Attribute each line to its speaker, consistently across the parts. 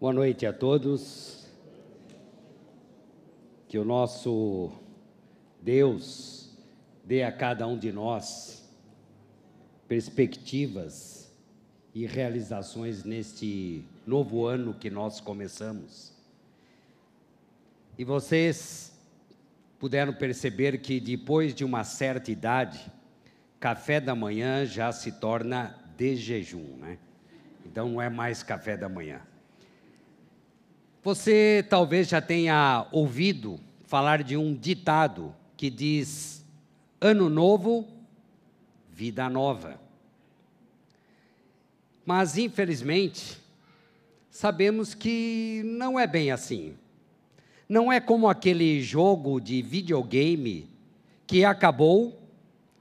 Speaker 1: Boa noite a todos. Que o nosso Deus dê a cada um de nós perspectivas e realizações neste novo ano que nós começamos. E vocês puderam perceber que depois de uma certa idade, café da manhã já se torna de jejum, né? Então não é mais café da manhã. Você talvez já tenha ouvido falar de um ditado que diz: Ano novo, vida nova. Mas, infelizmente, sabemos que não é bem assim. Não é como aquele jogo de videogame que acabou,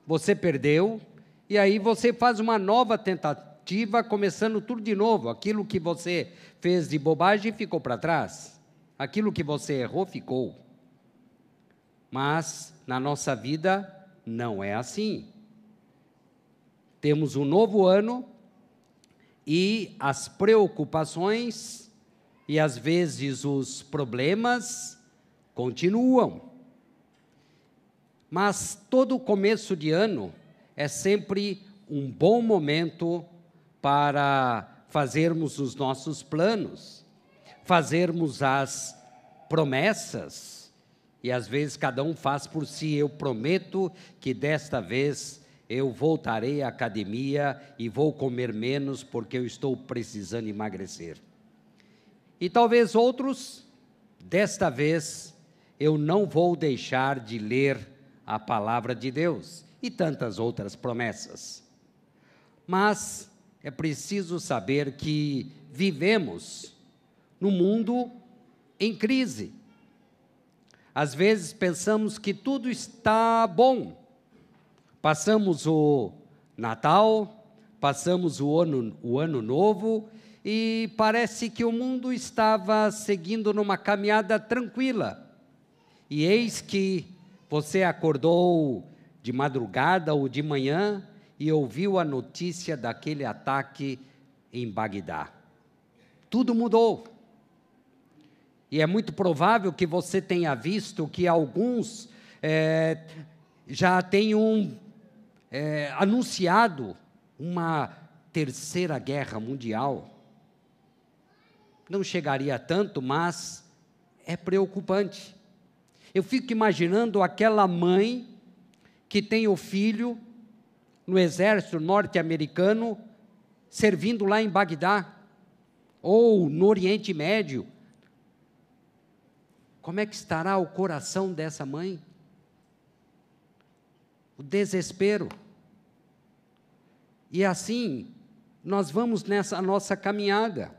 Speaker 1: você perdeu, e aí você faz uma nova tentativa começando tudo de novo. Aquilo que você fez de bobagem ficou para trás. Aquilo que você errou ficou. Mas na nossa vida não é assim. Temos um novo ano e as preocupações e às vezes os problemas continuam. Mas todo começo de ano é sempre um bom momento para fazermos os nossos planos, fazermos as promessas, e às vezes cada um faz por si. Eu prometo que desta vez eu voltarei à academia e vou comer menos porque eu estou precisando emagrecer. E talvez outros, desta vez, eu não vou deixar de ler a palavra de Deus e tantas outras promessas. Mas é preciso saber que vivemos num mundo em crise. Às vezes pensamos que tudo está bom. Passamos o Natal, passamos o ano, o ano novo e parece que o mundo estava seguindo numa caminhada tranquila. E eis que você acordou de madrugada ou de manhã e ouviu a notícia daquele ataque em Bagdá. Tudo mudou. E é muito provável que você tenha visto que alguns é, já tenham é, anunciado uma terceira guerra mundial. Não chegaria tanto, mas é preocupante. Eu fico imaginando aquela mãe que tem o filho no exército norte-americano, servindo lá em Bagdá, ou no Oriente Médio. Como é que estará o coração dessa mãe? O desespero. E assim, nós vamos nessa nossa caminhada.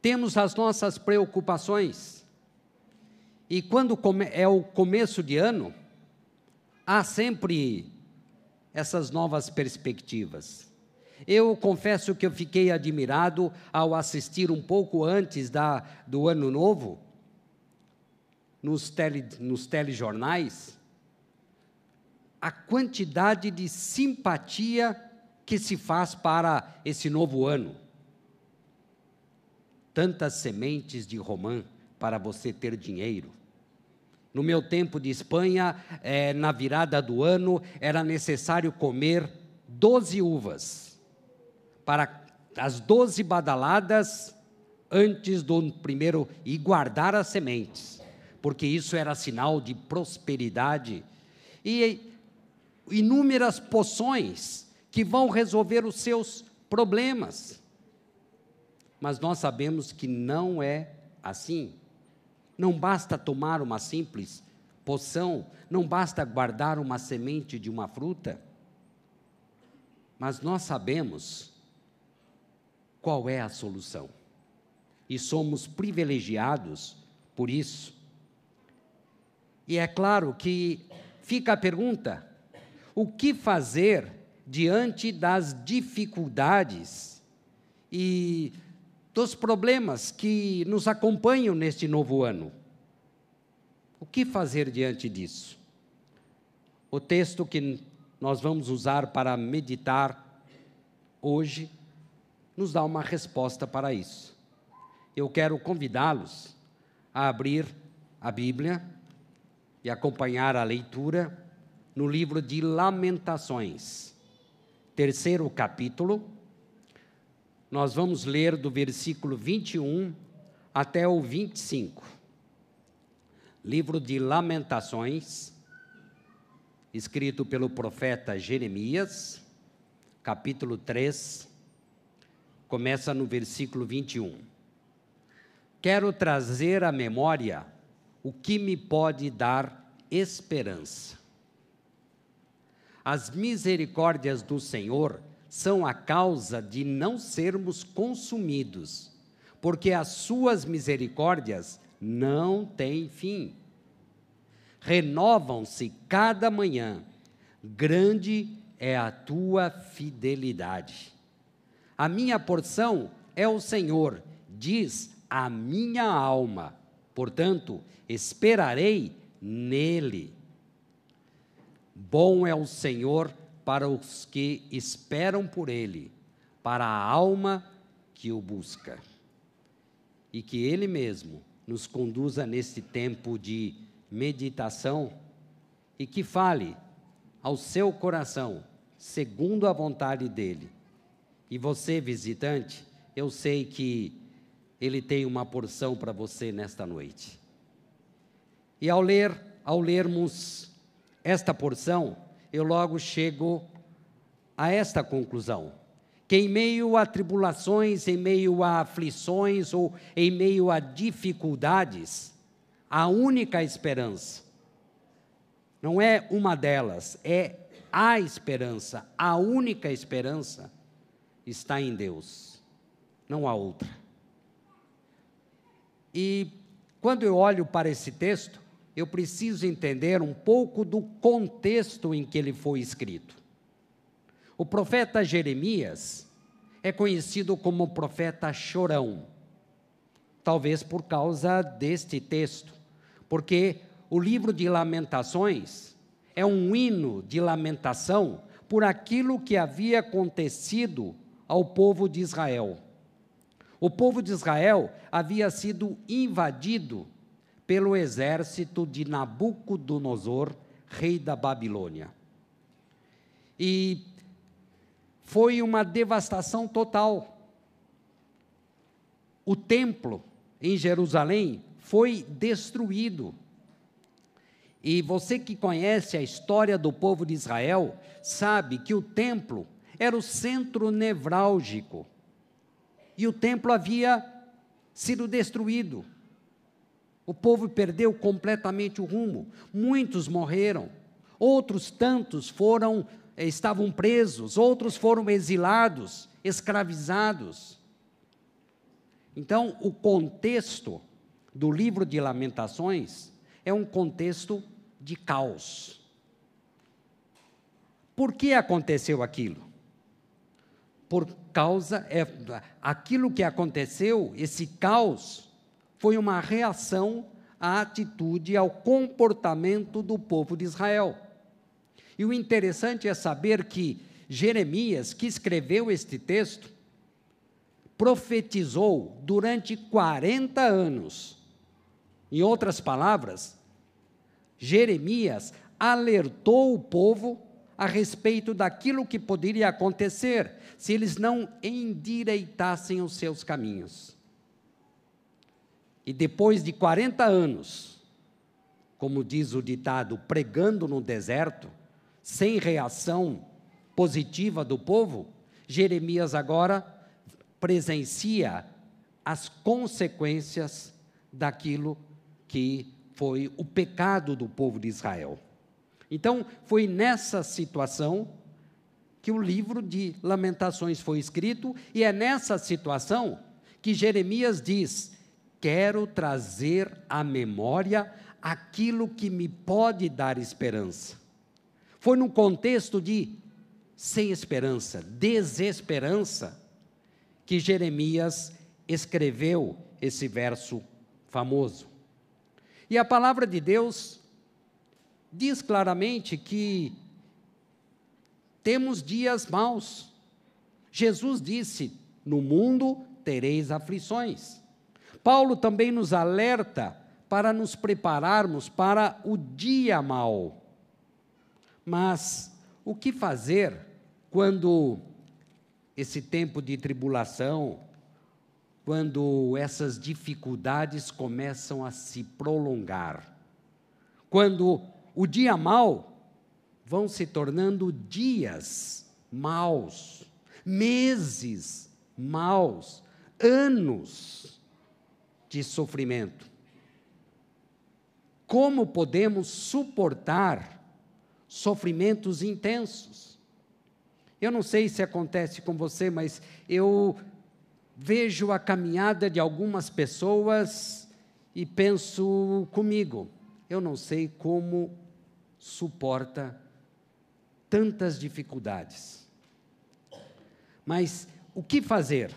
Speaker 1: Temos as nossas preocupações. E quando é o começo de ano, há sempre essas novas perspectivas. Eu confesso que eu fiquei admirado ao assistir um pouco antes da, do Ano Novo, nos, tele, nos telejornais, a quantidade de simpatia que se faz para esse novo ano. Tantas sementes de romã para você ter dinheiro no meu tempo de Espanha, é, na virada do ano, era necessário comer 12 uvas para as 12 badaladas antes do primeiro e guardar as sementes, porque isso era sinal de prosperidade. E inúmeras poções que vão resolver os seus problemas. Mas nós sabemos que não é assim. Não basta tomar uma simples poção, não basta guardar uma semente de uma fruta. Mas nós sabemos qual é a solução. E somos privilegiados por isso. E é claro que fica a pergunta: o que fazer diante das dificuldades e dos problemas que nos acompanham neste novo ano. O que fazer diante disso? O texto que nós vamos usar para meditar hoje nos dá uma resposta para isso. eu quero convidá-los a abrir a Bíblia e acompanhar a leitura no livro de Lamentações, terceiro capítulo. Nós vamos ler do versículo 21 até o 25. Livro de Lamentações, escrito pelo profeta Jeremias, capítulo 3, começa no versículo 21. Quero trazer à memória o que me pode dar esperança. As misericórdias do Senhor são a causa de não sermos consumidos, porque as suas misericórdias não têm fim. Renovam-se cada manhã, grande é a tua fidelidade. A minha porção é o Senhor, diz a minha alma, portanto, esperarei nele. Bom é o Senhor para os que esperam por Ele, para a alma que o busca. E que Ele mesmo nos conduza neste tempo de meditação e que fale ao seu coração, segundo a vontade dEle. E você, visitante, eu sei que Ele tem uma porção para você nesta noite. E ao ler, ao lermos esta porção, eu logo chego a esta conclusão: que em meio a tribulações, em meio a aflições ou em meio a dificuldades, a única esperança, não é uma delas, é a esperança, a única esperança está em Deus, não há outra. E quando eu olho para esse texto, eu preciso entender um pouco do contexto em que ele foi escrito. O profeta Jeremias é conhecido como profeta chorão, talvez por causa deste texto, porque o livro de Lamentações é um hino de lamentação por aquilo que havia acontecido ao povo de Israel. O povo de Israel havia sido invadido pelo exército de Nabucodonosor, rei da Babilônia. E foi uma devastação total. O templo em Jerusalém foi destruído. E você que conhece a história do povo de Israel, sabe que o templo era o centro nevrálgico. E o templo havia sido destruído. O povo perdeu completamente o rumo. Muitos morreram. Outros tantos foram eh, estavam presos, outros foram exilados, escravizados. Então, o contexto do livro de Lamentações é um contexto de caos. Por que aconteceu aquilo? Por causa é aquilo que aconteceu, esse caos foi uma reação à atitude, ao comportamento do povo de Israel. E o interessante é saber que Jeremias, que escreveu este texto, profetizou durante 40 anos. Em outras palavras, Jeremias alertou o povo a respeito daquilo que poderia acontecer se eles não endireitassem os seus caminhos. E depois de 40 anos, como diz o ditado, pregando no deserto, sem reação positiva do povo, Jeremias agora presencia as consequências daquilo que foi o pecado do povo de Israel. Então, foi nessa situação que o livro de Lamentações foi escrito, e é nessa situação que Jeremias diz: quero trazer à memória aquilo que me pode dar esperança. Foi num contexto de sem esperança, desesperança, que Jeremias escreveu esse verso famoso. E a palavra de Deus diz claramente que temos dias maus. Jesus disse: No mundo tereis aflições. Paulo também nos alerta para nos prepararmos para o dia mau. Mas o que fazer quando esse tempo de tribulação, quando essas dificuldades começam a se prolongar? Quando o dia mau vão se tornando dias maus, meses maus, anos de sofrimento. Como podemos suportar sofrimentos intensos? Eu não sei se acontece com você, mas eu vejo a caminhada de algumas pessoas e penso comigo, eu não sei como suporta tantas dificuldades. Mas o que fazer?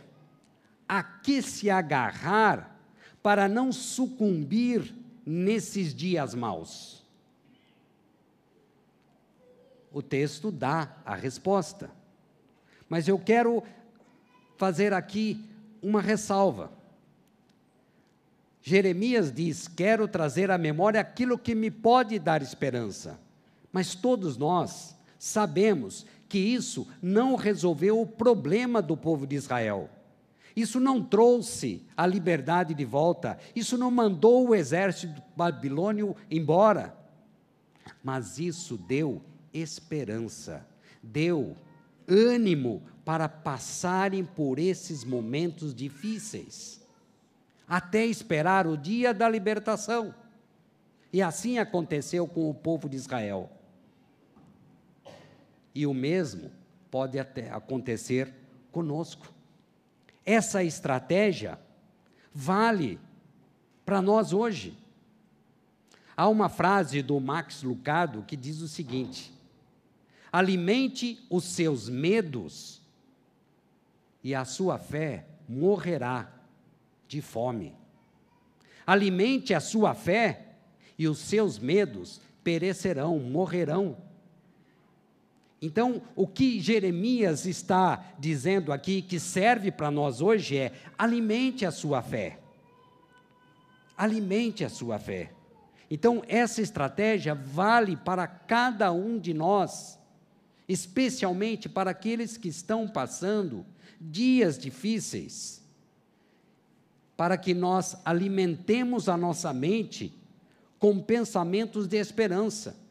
Speaker 1: A que se agarrar para não sucumbir nesses dias maus? O texto dá a resposta. Mas eu quero fazer aqui uma ressalva. Jeremias diz: Quero trazer à memória aquilo que me pode dar esperança. Mas todos nós sabemos que isso não resolveu o problema do povo de Israel. Isso não trouxe a liberdade de volta, isso não mandou o exército babilônio embora. Mas isso deu esperança, deu ânimo para passarem por esses momentos difíceis, até esperar o dia da libertação. E assim aconteceu com o povo de Israel. E o mesmo pode até acontecer conosco. Essa estratégia vale para nós hoje. Há uma frase do Max Lucado que diz o seguinte: alimente os seus medos e a sua fé morrerá de fome. Alimente a sua fé e os seus medos perecerão, morrerão. Então, o que Jeremias está dizendo aqui, que serve para nós hoje, é: alimente a sua fé. Alimente a sua fé. Então, essa estratégia vale para cada um de nós, especialmente para aqueles que estão passando dias difíceis, para que nós alimentemos a nossa mente com pensamentos de esperança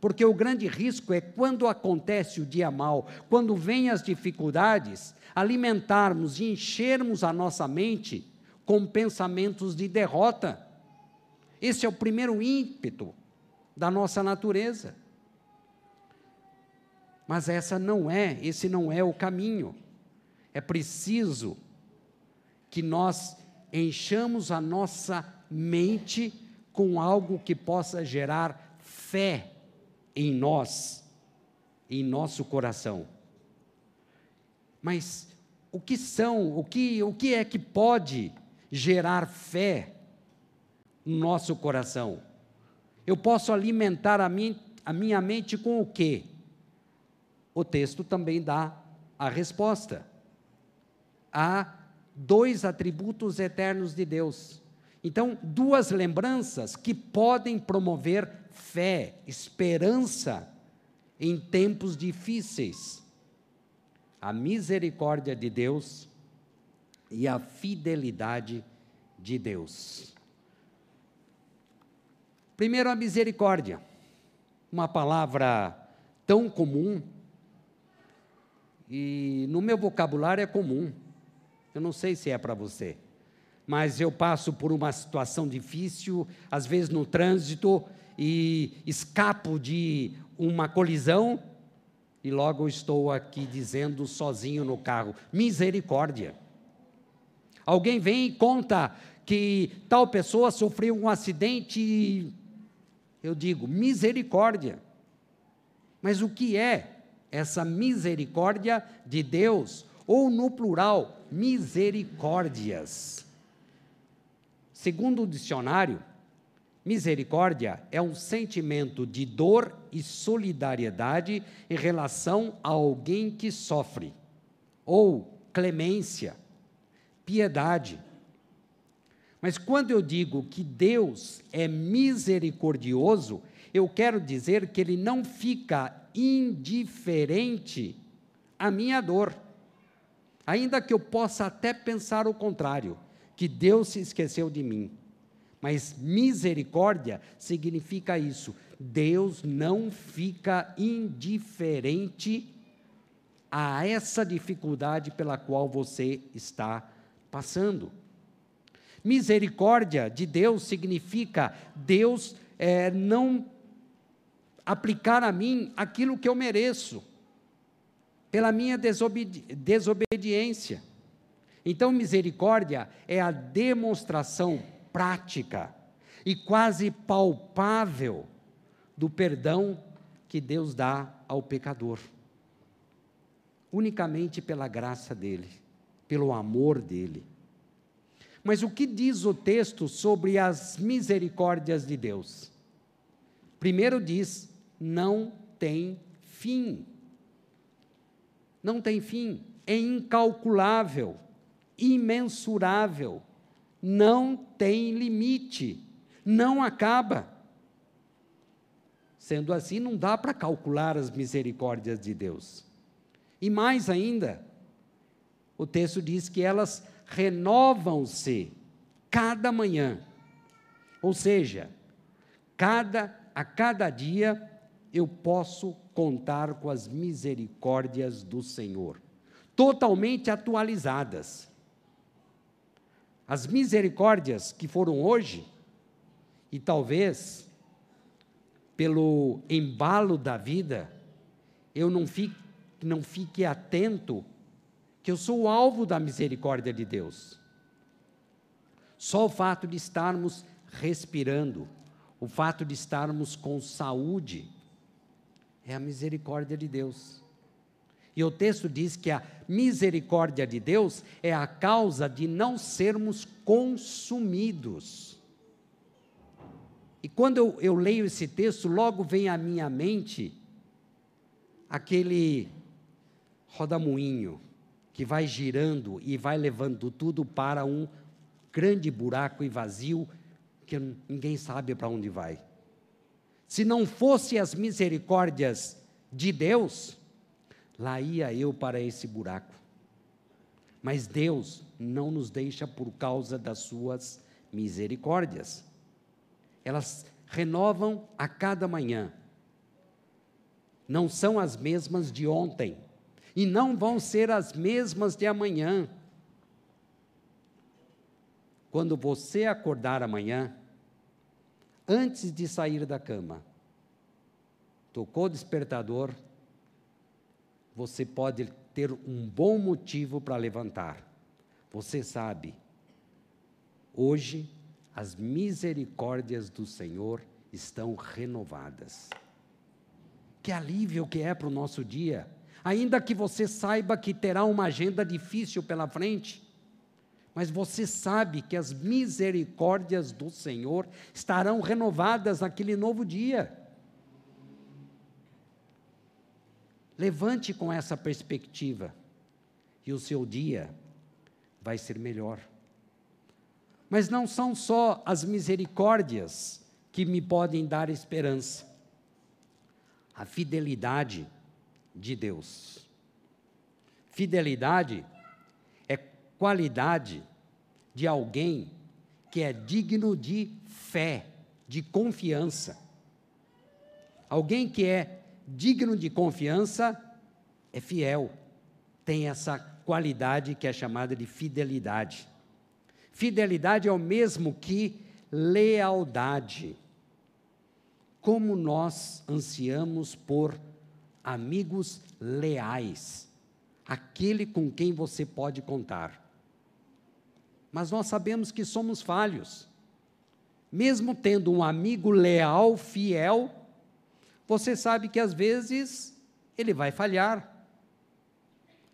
Speaker 1: porque o grande risco é quando acontece o dia mal, quando vêm as dificuldades, alimentarmos e enchermos a nossa mente com pensamentos de derrota. Esse é o primeiro ímpeto da nossa natureza. Mas essa não é, esse não é o caminho. É preciso que nós enchamos a nossa mente com algo que possa gerar fé em nós, em nosso coração. Mas o que são, o que, o que é que pode gerar fé no nosso coração? Eu posso alimentar a, mim, a minha mente com o quê? O texto também dá a resposta. Há dois atributos eternos de Deus. Então, duas lembranças que podem promover fé, esperança em tempos difíceis. A misericórdia de Deus e a fidelidade de Deus. Primeiro, a misericórdia, uma palavra tão comum, e no meu vocabulário é comum, eu não sei se é para você, mas eu passo por uma situação difícil, às vezes no trânsito, e escapo de uma colisão e logo estou aqui dizendo sozinho no carro: misericórdia. Alguém vem e conta que tal pessoa sofreu um acidente eu digo: misericórdia. Mas o que é essa misericórdia de Deus? Ou no plural, misericórdias. Segundo o dicionário, Misericórdia é um sentimento de dor e solidariedade em relação a alguém que sofre, ou clemência, piedade. Mas quando eu digo que Deus é misericordioso, eu quero dizer que ele não fica indiferente à minha dor. Ainda que eu possa até pensar o contrário, que Deus se esqueceu de mim. Mas misericórdia significa isso. Deus não fica indiferente a essa dificuldade pela qual você está passando. Misericórdia de Deus significa Deus é, não aplicar a mim aquilo que eu mereço, pela minha desobedi desobediência. Então, misericórdia é a demonstração prática e quase palpável do perdão que Deus dá ao pecador. Unicamente pela graça dele, pelo amor dele. Mas o que diz o texto sobre as misericórdias de Deus? Primeiro diz: não tem fim. Não tem fim. É incalculável, imensurável, não tem limite, não acaba. Sendo assim, não dá para calcular as misericórdias de Deus. E mais ainda, o texto diz que elas renovam-se cada manhã. Ou seja, cada a cada dia eu posso contar com as misericórdias do Senhor, totalmente atualizadas. As misericórdias que foram hoje, e talvez pelo embalo da vida, eu não fique, não fique atento que eu sou o alvo da misericórdia de Deus. Só o fato de estarmos respirando, o fato de estarmos com saúde, é a misericórdia de Deus. E o texto diz que a misericórdia de Deus é a causa de não sermos consumidos. E quando eu, eu leio esse texto, logo vem à minha mente aquele rodamuinho que vai girando e vai levando tudo para um grande buraco e vazio que ninguém sabe para onde vai. Se não fosse as misericórdias de Deus, lá ia eu para esse buraco. Mas Deus não nos deixa por causa das suas misericórdias. Elas renovam a cada manhã. Não são as mesmas de ontem e não vão ser as mesmas de amanhã. Quando você acordar amanhã, antes de sair da cama, tocou o despertador, você pode ter um bom motivo para levantar. Você sabe, hoje as misericórdias do Senhor estão renovadas. Que alívio que é para o nosso dia, ainda que você saiba que terá uma agenda difícil pela frente mas você sabe que as misericórdias do Senhor estarão renovadas naquele novo dia. Levante com essa perspectiva e o seu dia vai ser melhor. Mas não são só as misericórdias que me podem dar esperança, a fidelidade de Deus. Fidelidade qualidade de alguém que é digno de fé, de confiança. Alguém que é digno de confiança é fiel, tem essa qualidade que é chamada de fidelidade. Fidelidade é o mesmo que lealdade. Como nós ansiamos por amigos leais, aquele com quem você pode contar mas nós sabemos que somos falhos. Mesmo tendo um amigo leal, fiel, você sabe que às vezes ele vai falhar.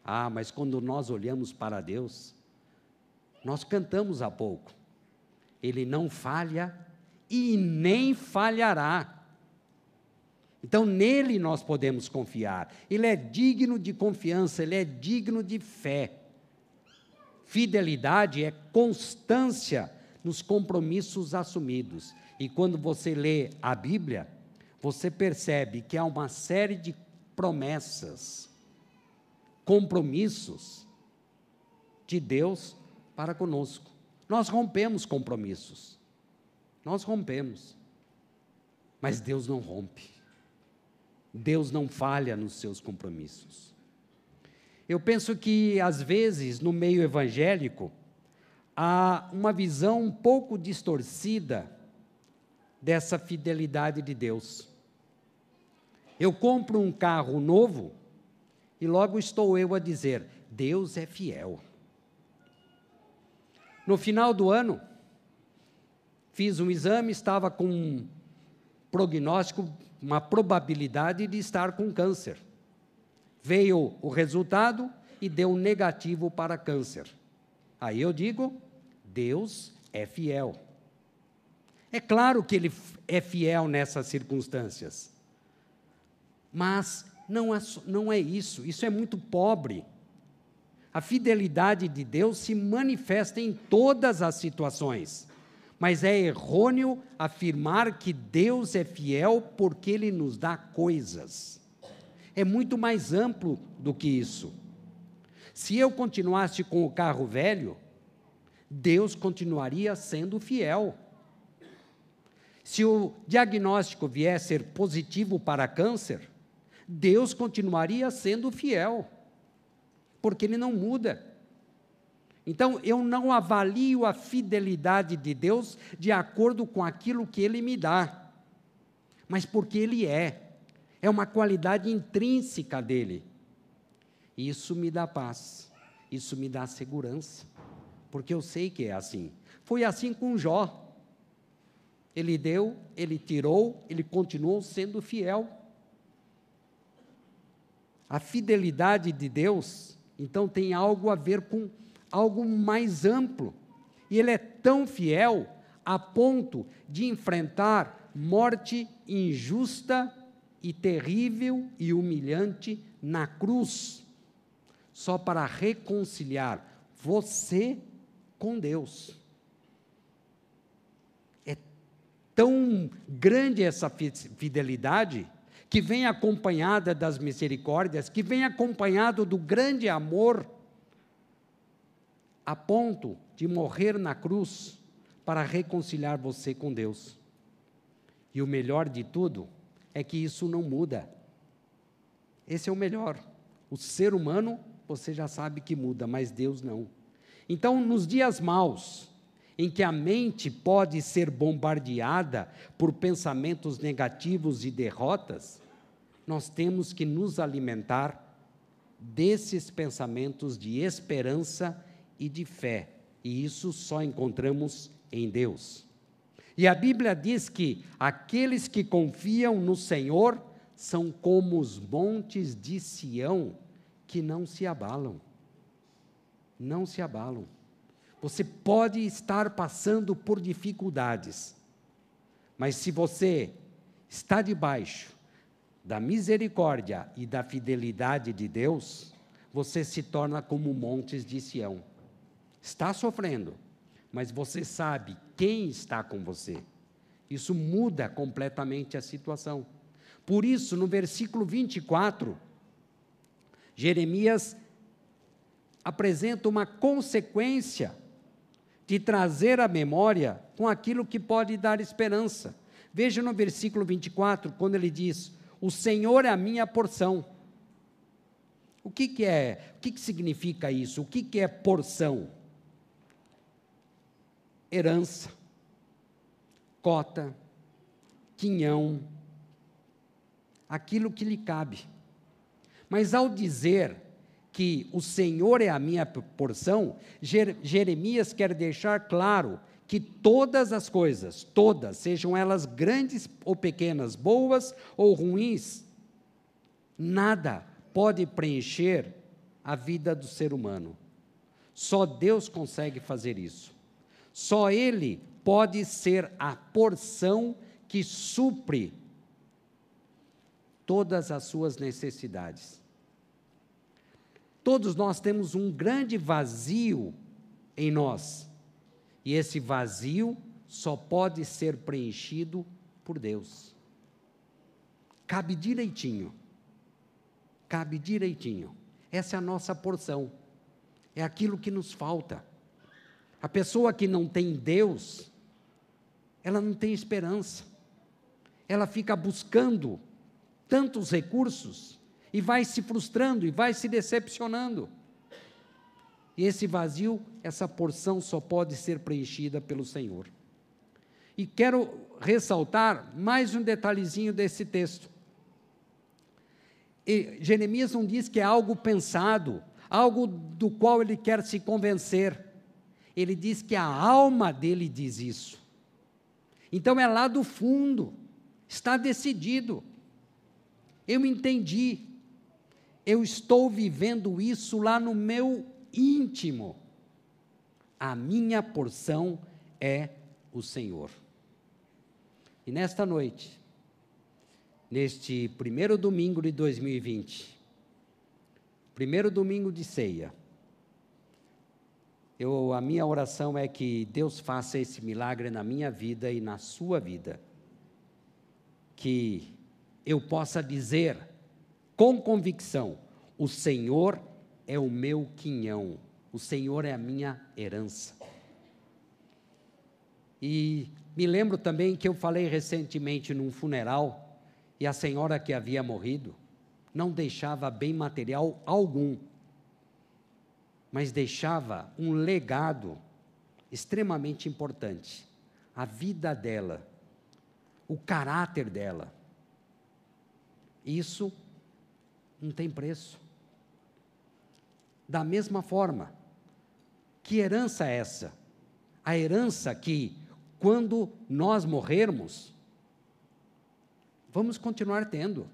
Speaker 1: Ah, mas quando nós olhamos para Deus, nós cantamos há pouco. Ele não falha e nem falhará. Então nele nós podemos confiar. Ele é digno de confiança, ele é digno de fé. Fidelidade é constância nos compromissos assumidos. E quando você lê a Bíblia, você percebe que há uma série de promessas, compromissos de Deus para conosco. Nós rompemos compromissos. Nós rompemos. Mas Deus não rompe. Deus não falha nos seus compromissos. Eu penso que, às vezes, no meio evangélico, há uma visão um pouco distorcida dessa fidelidade de Deus. Eu compro um carro novo e logo estou eu a dizer: Deus é fiel. No final do ano, fiz um exame, estava com um prognóstico, uma probabilidade de estar com câncer. Veio o resultado e deu negativo para câncer. Aí eu digo: Deus é fiel. É claro que Ele é fiel nessas circunstâncias. Mas não é, não é isso, isso é muito pobre. A fidelidade de Deus se manifesta em todas as situações, mas é errôneo afirmar que Deus é fiel porque Ele nos dá coisas. É muito mais amplo do que isso. Se eu continuasse com o carro velho, Deus continuaria sendo fiel. Se o diagnóstico vier ser positivo para câncer, Deus continuaria sendo fiel porque ele não muda. Então, eu não avalio a fidelidade de Deus de acordo com aquilo que ele me dá, mas porque ele é. É uma qualidade intrínseca dele. Isso me dá paz, isso me dá segurança, porque eu sei que é assim. Foi assim com Jó. Ele deu, ele tirou, ele continuou sendo fiel. A fidelidade de Deus então tem algo a ver com algo mais amplo. E ele é tão fiel a ponto de enfrentar morte injusta e terrível e humilhante na cruz, só para reconciliar você com Deus. É tão grande essa fidelidade que vem acompanhada das misericórdias, que vem acompanhado do grande amor, a ponto de morrer na cruz para reconciliar você com Deus. E o melhor de tudo é que isso não muda. Esse é o melhor. O ser humano, você já sabe que muda, mas Deus não. Então, nos dias maus, em que a mente pode ser bombardeada por pensamentos negativos e derrotas, nós temos que nos alimentar desses pensamentos de esperança e de fé, e isso só encontramos em Deus. E a Bíblia diz que aqueles que confiam no Senhor são como os montes de Sião que não se abalam. Não se abalam. Você pode estar passando por dificuldades, mas se você está debaixo da misericórdia e da fidelidade de Deus, você se torna como montes de Sião. Está sofrendo, mas você sabe quem está com você. Isso muda completamente a situação. Por isso, no versículo 24, Jeremias apresenta uma consequência de trazer a memória com aquilo que pode dar esperança. Veja no versículo 24, quando ele diz: O Senhor é a minha porção. O que, que é? O que, que significa isso? O que, que é porção? Herança, cota, quinhão, aquilo que lhe cabe. Mas ao dizer que o Senhor é a minha porção, Jeremias quer deixar claro que todas as coisas, todas, sejam elas grandes ou pequenas, boas ou ruins, nada pode preencher a vida do ser humano. Só Deus consegue fazer isso. Só Ele pode ser a porção que supre todas as suas necessidades. Todos nós temos um grande vazio em nós. E esse vazio só pode ser preenchido por Deus. Cabe direitinho. Cabe direitinho. Essa é a nossa porção. É aquilo que nos falta. A pessoa que não tem Deus, ela não tem esperança. Ela fica buscando tantos recursos e vai se frustrando e vai se decepcionando. E esse vazio, essa porção só pode ser preenchida pelo Senhor. E quero ressaltar mais um detalhezinho desse texto. E Jeremias não diz que é algo pensado, algo do qual ele quer se convencer. Ele diz que a alma dele diz isso. Então é lá do fundo, está decidido. Eu entendi, eu estou vivendo isso lá no meu íntimo. A minha porção é o Senhor. E nesta noite, neste primeiro domingo de 2020, primeiro domingo de ceia, eu, a minha oração é que Deus faça esse milagre na minha vida e na sua vida. Que eu possa dizer com convicção: o Senhor é o meu quinhão, o Senhor é a minha herança. E me lembro também que eu falei recentemente num funeral e a senhora que havia morrido não deixava bem material algum, mas deixava um legado extremamente importante. A vida dela, o caráter dela. Isso não tem preço. Da mesma forma, que herança é essa? A herança que, quando nós morrermos, vamos continuar tendo.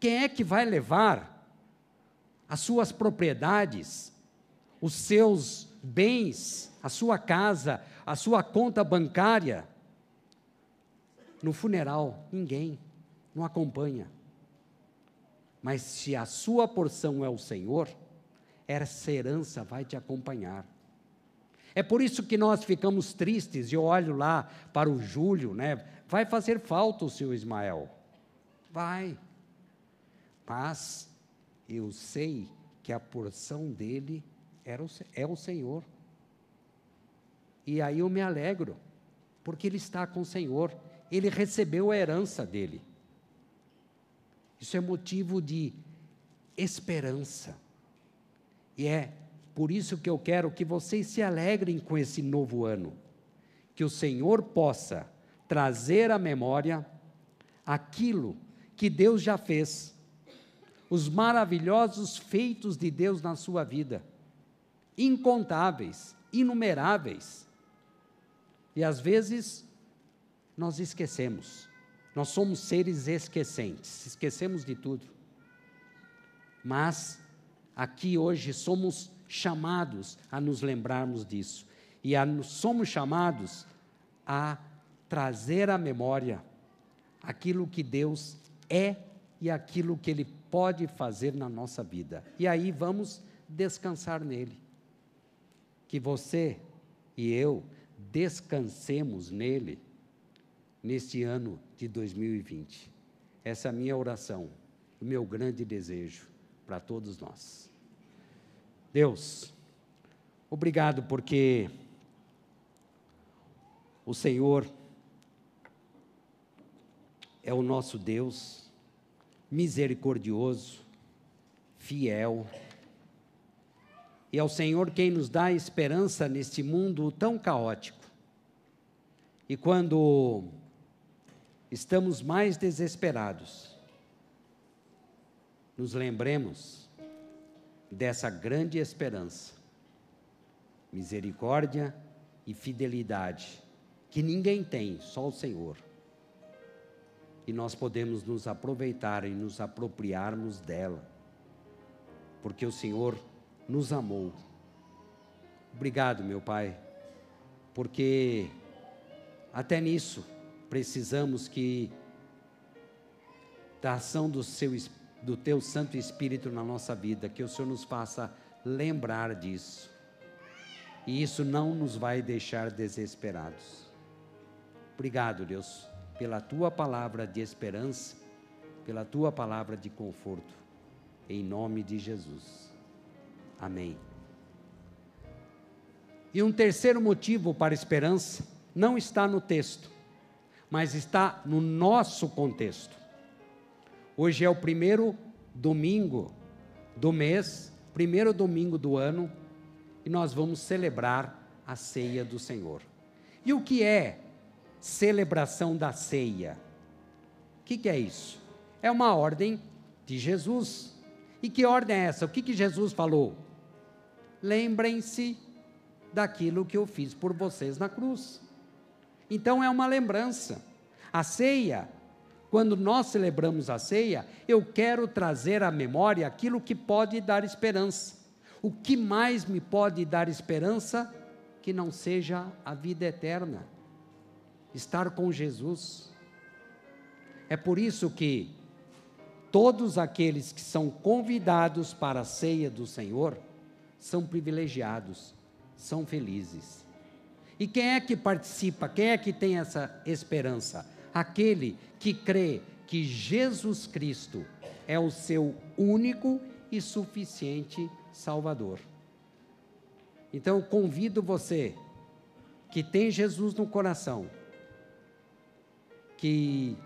Speaker 1: Quem é que vai levar as suas propriedades, os seus bens, a sua casa, a sua conta bancária? No funeral, ninguém, não acompanha. Mas se a sua porção é o Senhor, essa herança vai te acompanhar. É por isso que nós ficamos tristes, e eu olho lá para o Júlio, né? Vai fazer falta o seu Ismael. Vai. Mas eu sei que a porção dele era o, é o Senhor. E aí eu me alegro, porque ele está com o Senhor. Ele recebeu a herança dele. Isso é motivo de esperança. E é por isso que eu quero que vocês se alegrem com esse novo ano. Que o Senhor possa trazer à memória aquilo que Deus já fez, os maravilhosos feitos de Deus na sua vida, incontáveis, inumeráveis. E às vezes nós esquecemos, nós somos seres esquecentes, esquecemos de tudo. Mas aqui hoje somos chamados a nos lembrarmos disso. E a, somos chamados a trazer à memória aquilo que Deus é e aquilo que Ele pode fazer na nossa vida. E aí vamos descansar nele. Que você e eu descansemos nele neste ano de 2020. Essa é a minha oração, o meu grande desejo para todos nós. Deus, obrigado porque o Senhor é o nosso Deus, misericordioso, fiel, e é o Senhor quem nos dá esperança neste mundo tão caótico. E quando estamos mais desesperados, nos lembremos dessa grande esperança, misericórdia e fidelidade, que ninguém tem, só o Senhor. E nós podemos nos aproveitar e nos apropriarmos dela, porque o Senhor nos amou. Obrigado, meu Pai, porque até nisso precisamos que da ação do Seu do teu Santo Espírito na nossa vida, que o Senhor nos faça lembrar disso.
Speaker 2: E isso não nos vai deixar desesperados. Obrigado, Deus, pela tua palavra de esperança, pela tua palavra de conforto. Em nome de Jesus. Amém. E um terceiro motivo para esperança não está no texto, mas está no nosso contexto. Hoje é o primeiro domingo do mês, primeiro domingo do ano, e nós vamos celebrar a ceia do Senhor. E o que é celebração da ceia? O que, que é isso? É uma ordem de Jesus. E que ordem é essa? O que, que Jesus falou? Lembrem-se daquilo que eu fiz por vocês na cruz. Então é uma lembrança. A ceia, quando nós celebramos a ceia, eu quero trazer à memória aquilo que pode dar esperança. O que mais me pode dar esperança que não seja a vida eterna? Estar com Jesus. É por isso que todos aqueles que são convidados para a ceia do Senhor são privilegiados, são felizes. E quem é que participa? Quem é que tem essa esperança? Aquele que crê que Jesus Cristo é o seu único e suficiente Salvador. Então eu convido você que tem Jesus no coração, que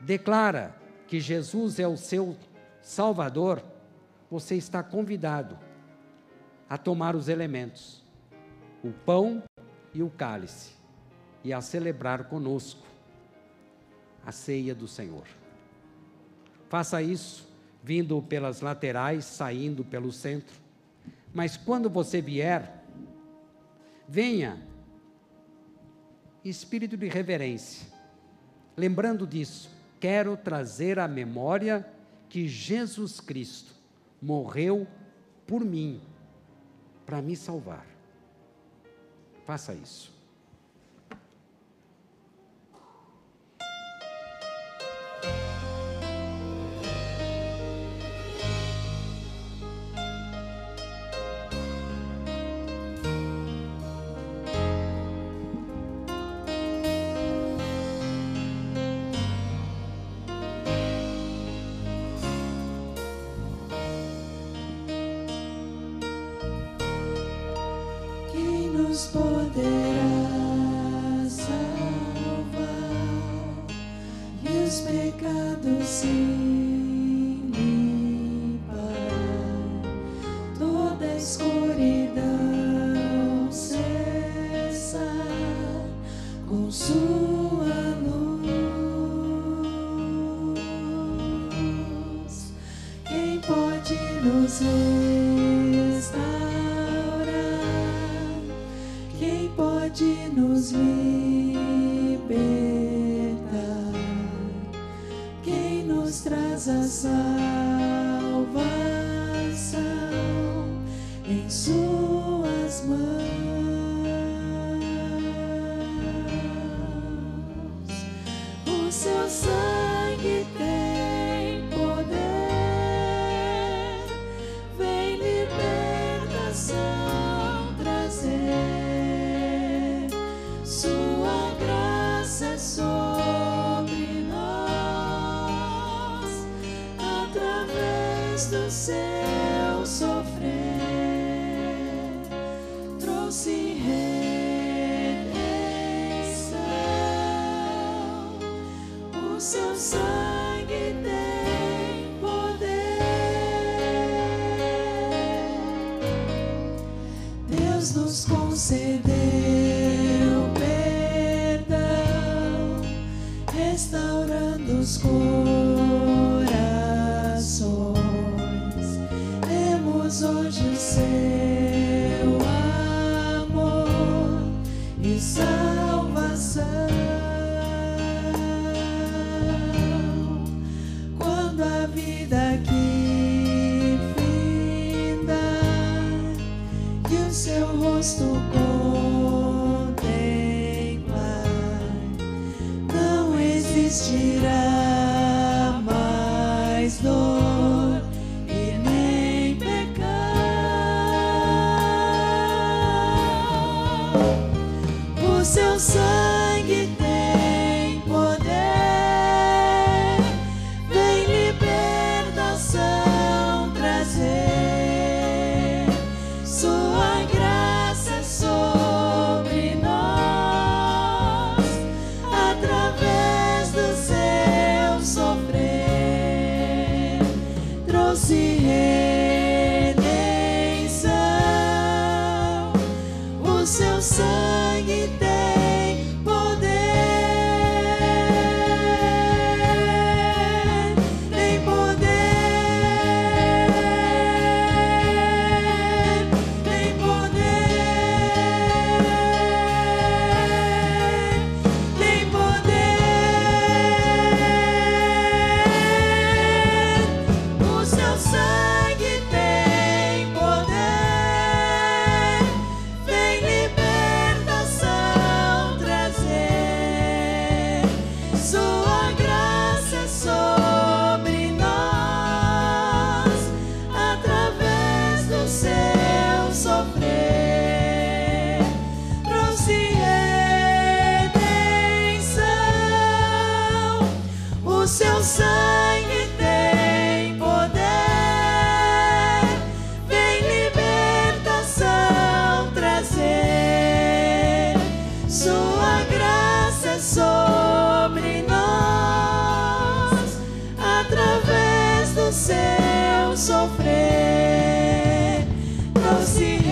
Speaker 2: declara que Jesus é o seu Salvador, você está convidado a tomar os elementos, o pão e o cálice, e a celebrar conosco a ceia do Senhor. Faça isso vindo pelas laterais, saindo pelo centro mas quando você vier, venha espírito de reverência. Lembrando disso, quero trazer à memória que Jesus Cristo morreu por mim, para me salvar. Faça isso. poderá salvar e os pecados se do seu sofrer trouxe redenção. O seu sangue tem poder. Deus nos concedeu perdão, restaurando os corpos.
Speaker 1: Seu sofrer, trouxe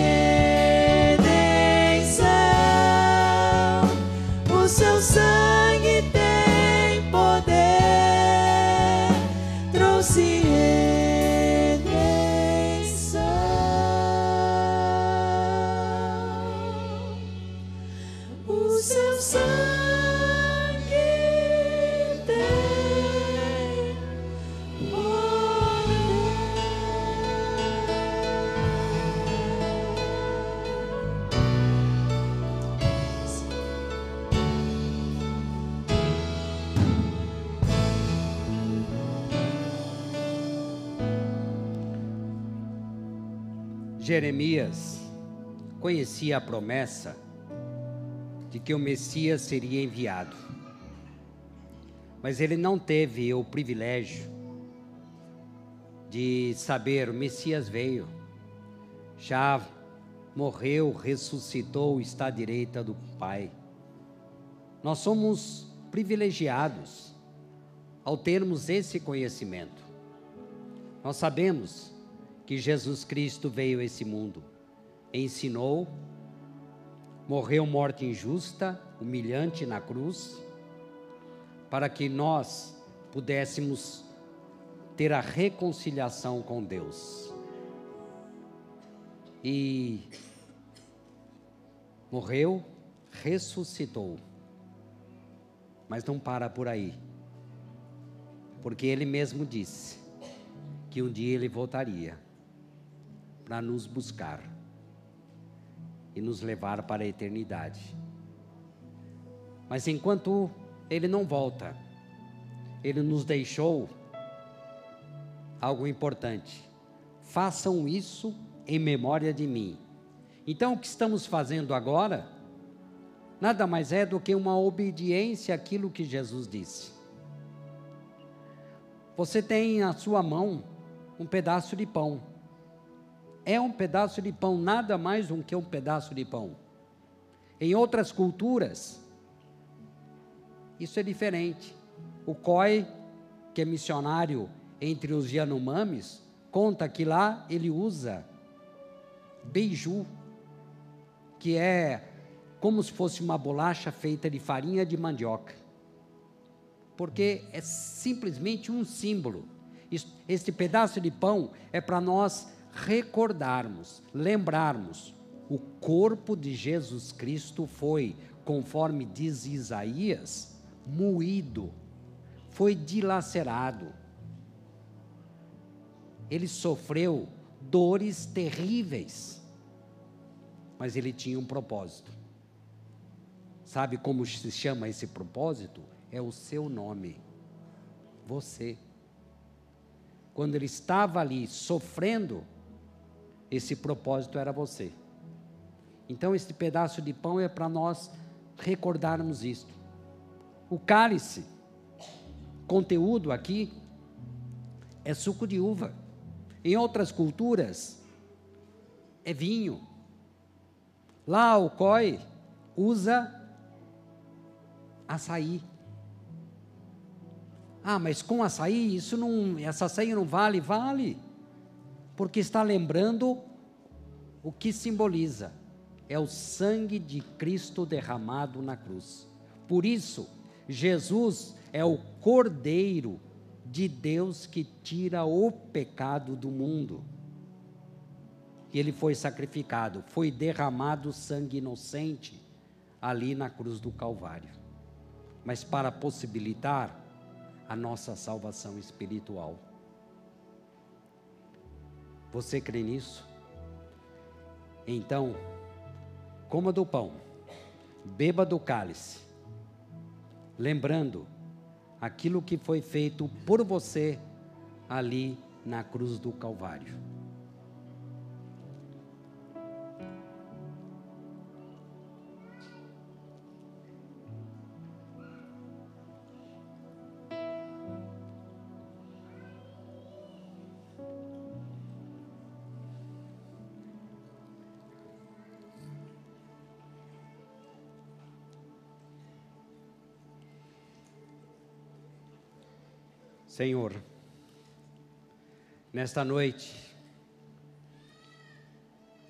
Speaker 1: Jeremias conhecia a promessa de que o Messias seria enviado. Mas ele não teve o privilégio de saber o Messias veio, já morreu, ressuscitou, está à direita do Pai. Nós somos privilegiados ao termos esse conhecimento. Nós sabemos que Jesus Cristo veio a esse mundo, ensinou, morreu morte injusta, humilhante na cruz, para que nós pudéssemos ter a reconciliação com Deus. E morreu, ressuscitou. Mas não para por aí. Porque ele mesmo disse que um dia ele voltaria para nos buscar e nos levar para a eternidade. Mas enquanto ele não volta, ele nos deixou algo importante. Façam isso em memória de mim. Então, o que estamos fazendo agora, nada mais é do que uma obediência àquilo que Jesus disse. Você tem na sua mão um pedaço de pão. É um pedaço de pão, nada mais do que um pedaço de pão. Em outras culturas, isso é diferente. O Koi, que é missionário entre os Yanomamis, conta que lá ele usa beiju, que é como se fosse uma bolacha feita de farinha de mandioca. Porque é simplesmente um símbolo. Este pedaço de pão é para nós recordarmos, lembrarmos. O corpo de Jesus Cristo foi, conforme diz Isaías, moído, foi dilacerado. Ele sofreu dores terríveis, mas ele tinha um propósito. Sabe como se chama esse propósito? É o seu nome. Você. Quando ele estava ali sofrendo, esse propósito era você. Então, esse pedaço de pão é para nós recordarmos isto. O cálice, conteúdo aqui, é suco de uva. Em outras culturas, é vinho. Lá o COI usa açaí. Ah, mas com açaí, isso não, essa açaí não vale? Vale. Porque está lembrando o que simboliza. É o sangue de Cristo derramado na cruz. Por isso, Jesus é o Cordeiro de Deus que tira o pecado do mundo. Ele foi sacrificado, foi derramado sangue inocente ali na cruz do Calvário. Mas para possibilitar a nossa salvação espiritual. Você crê nisso? Então, coma do pão, beba do cálice, lembrando aquilo que foi feito por você ali na cruz do Calvário. Senhor, nesta noite,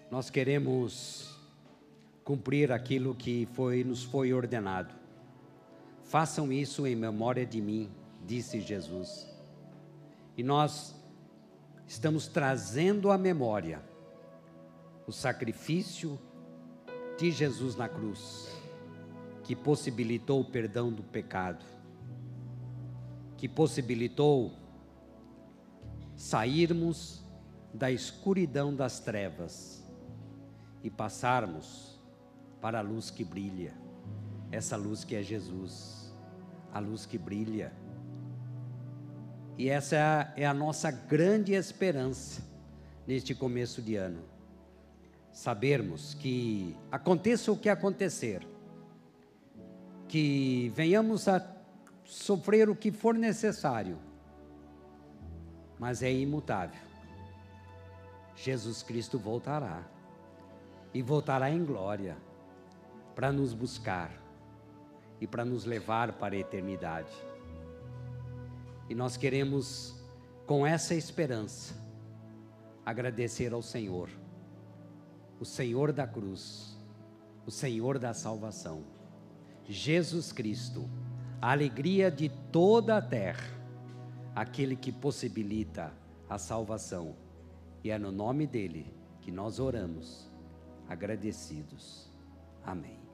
Speaker 1: nós queremos cumprir aquilo que foi, nos foi ordenado. Façam isso em memória de mim, disse Jesus. E nós estamos trazendo à memória o sacrifício de Jesus na cruz, que possibilitou o perdão do pecado, que possibilitou sairmos da escuridão das trevas e passarmos para a luz que brilha, essa luz que é Jesus, a luz que brilha. E essa é a, nossa grande esperança neste começo de ano. Sabermos que aconteça o que acontecer, que venhamos a sofrer o que for necessário, mas é imutável. Jesus Cristo voltará e voltará em glória para nos buscar e para nos levar para a eternidade. E nós queremos, com essa esperança, agradecer ao Senhor, o Senhor da cruz, o Senhor da salvação, Jesus Cristo, a alegria de toda a terra, aquele que possibilita a salvação. E é no nome dele que nós oramos, agradecidos. Amém.